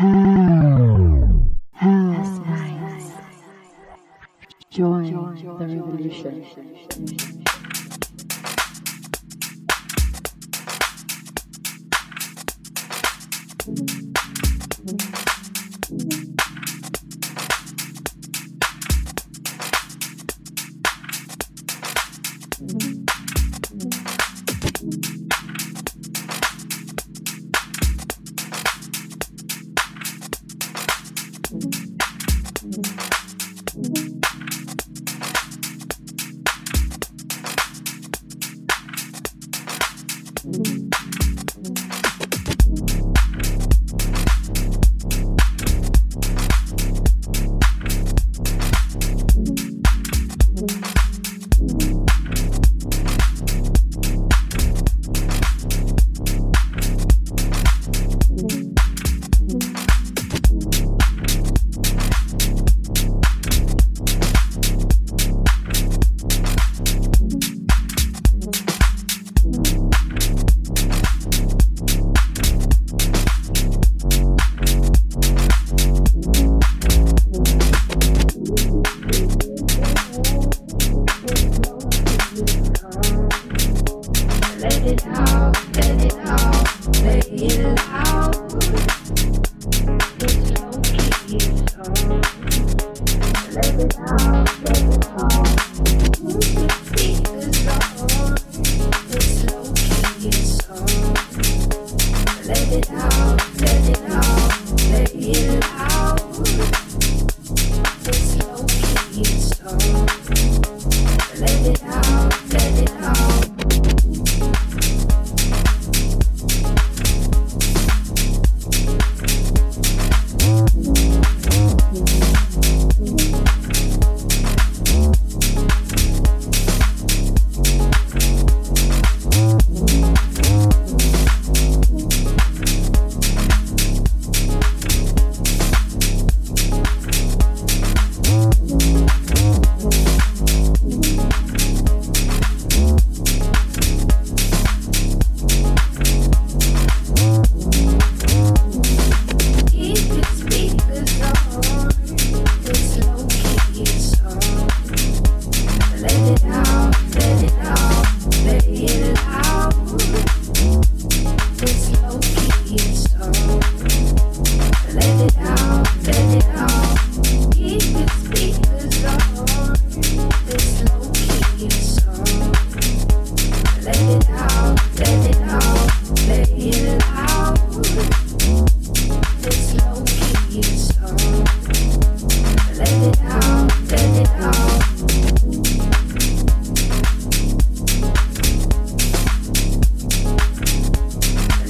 Join the revolution.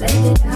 Let it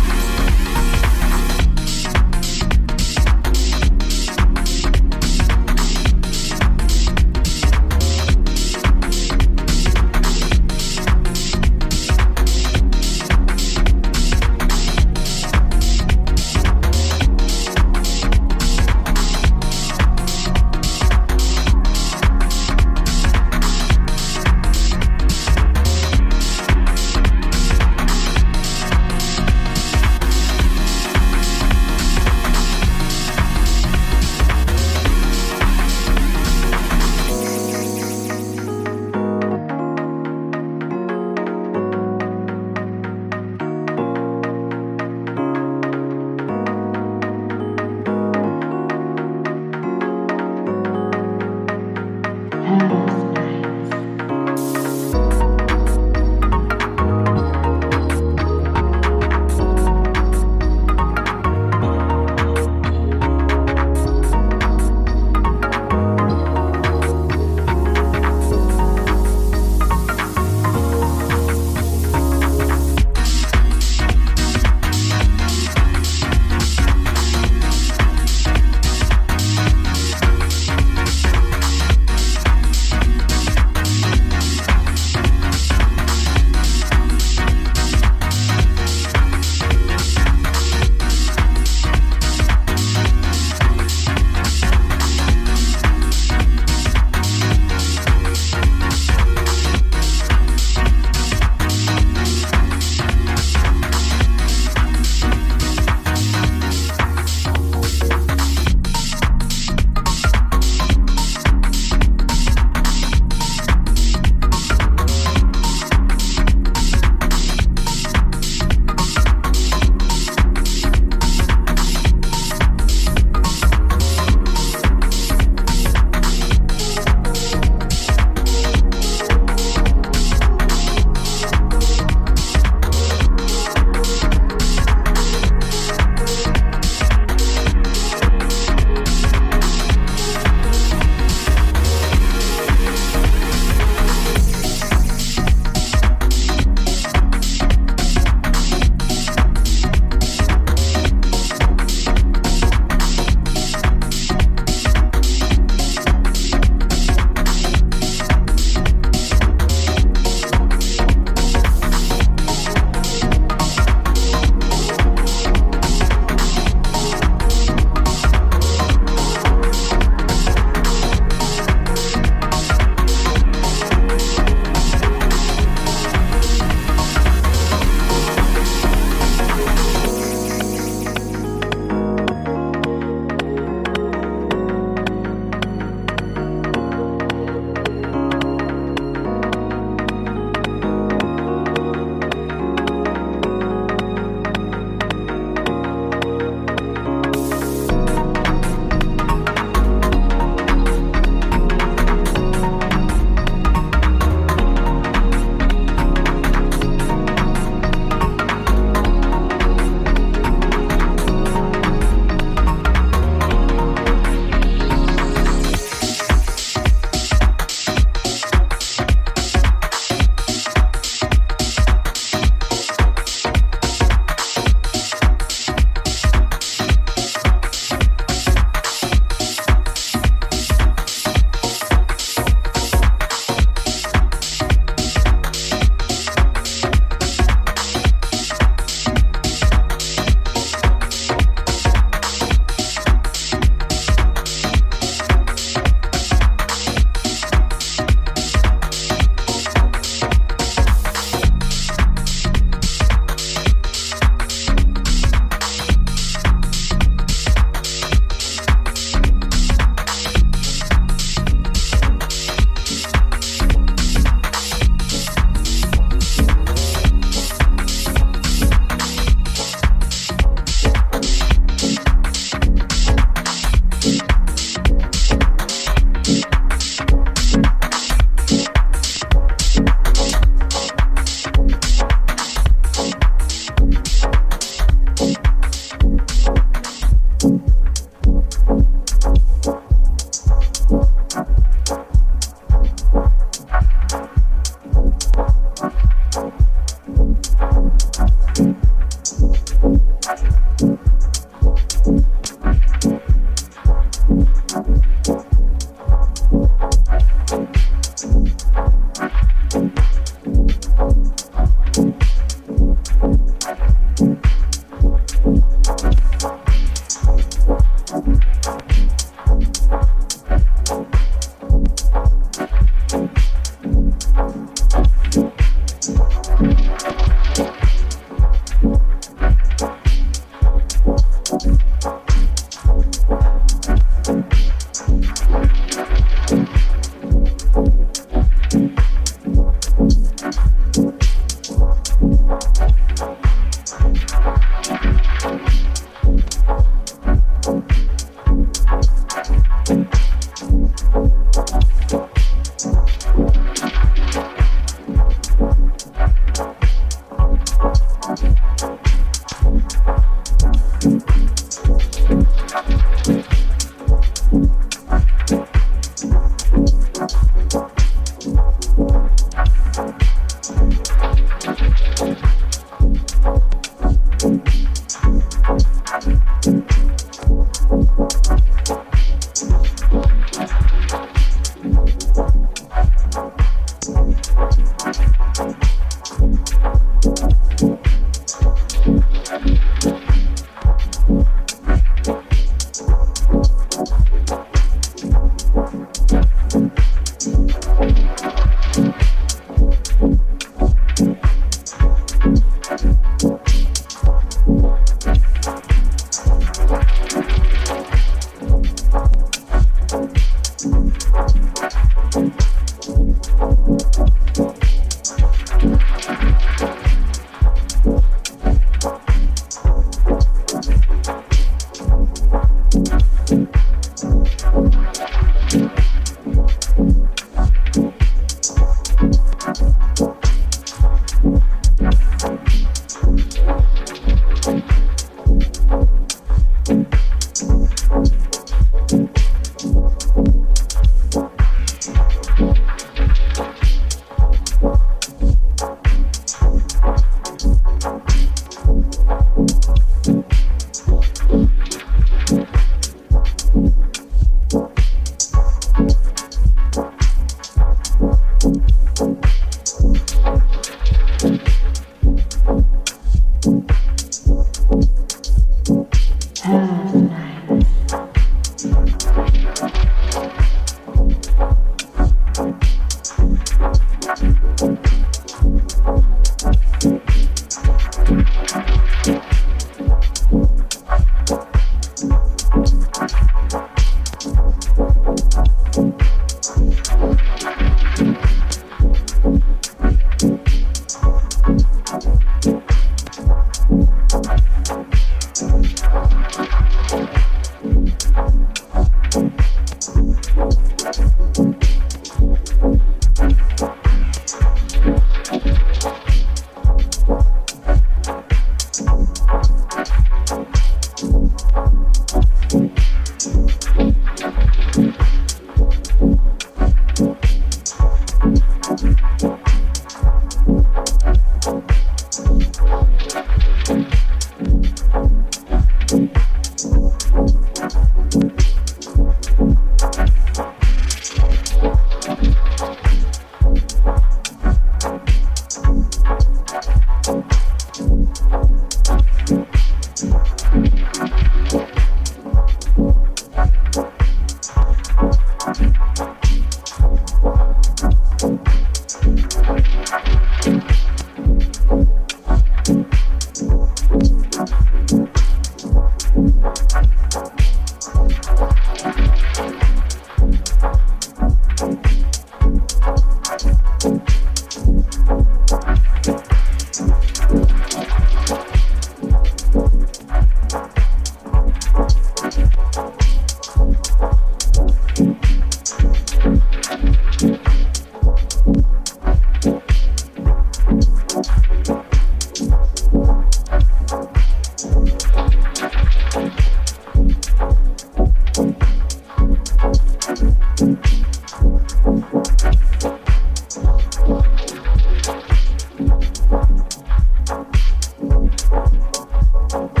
Thank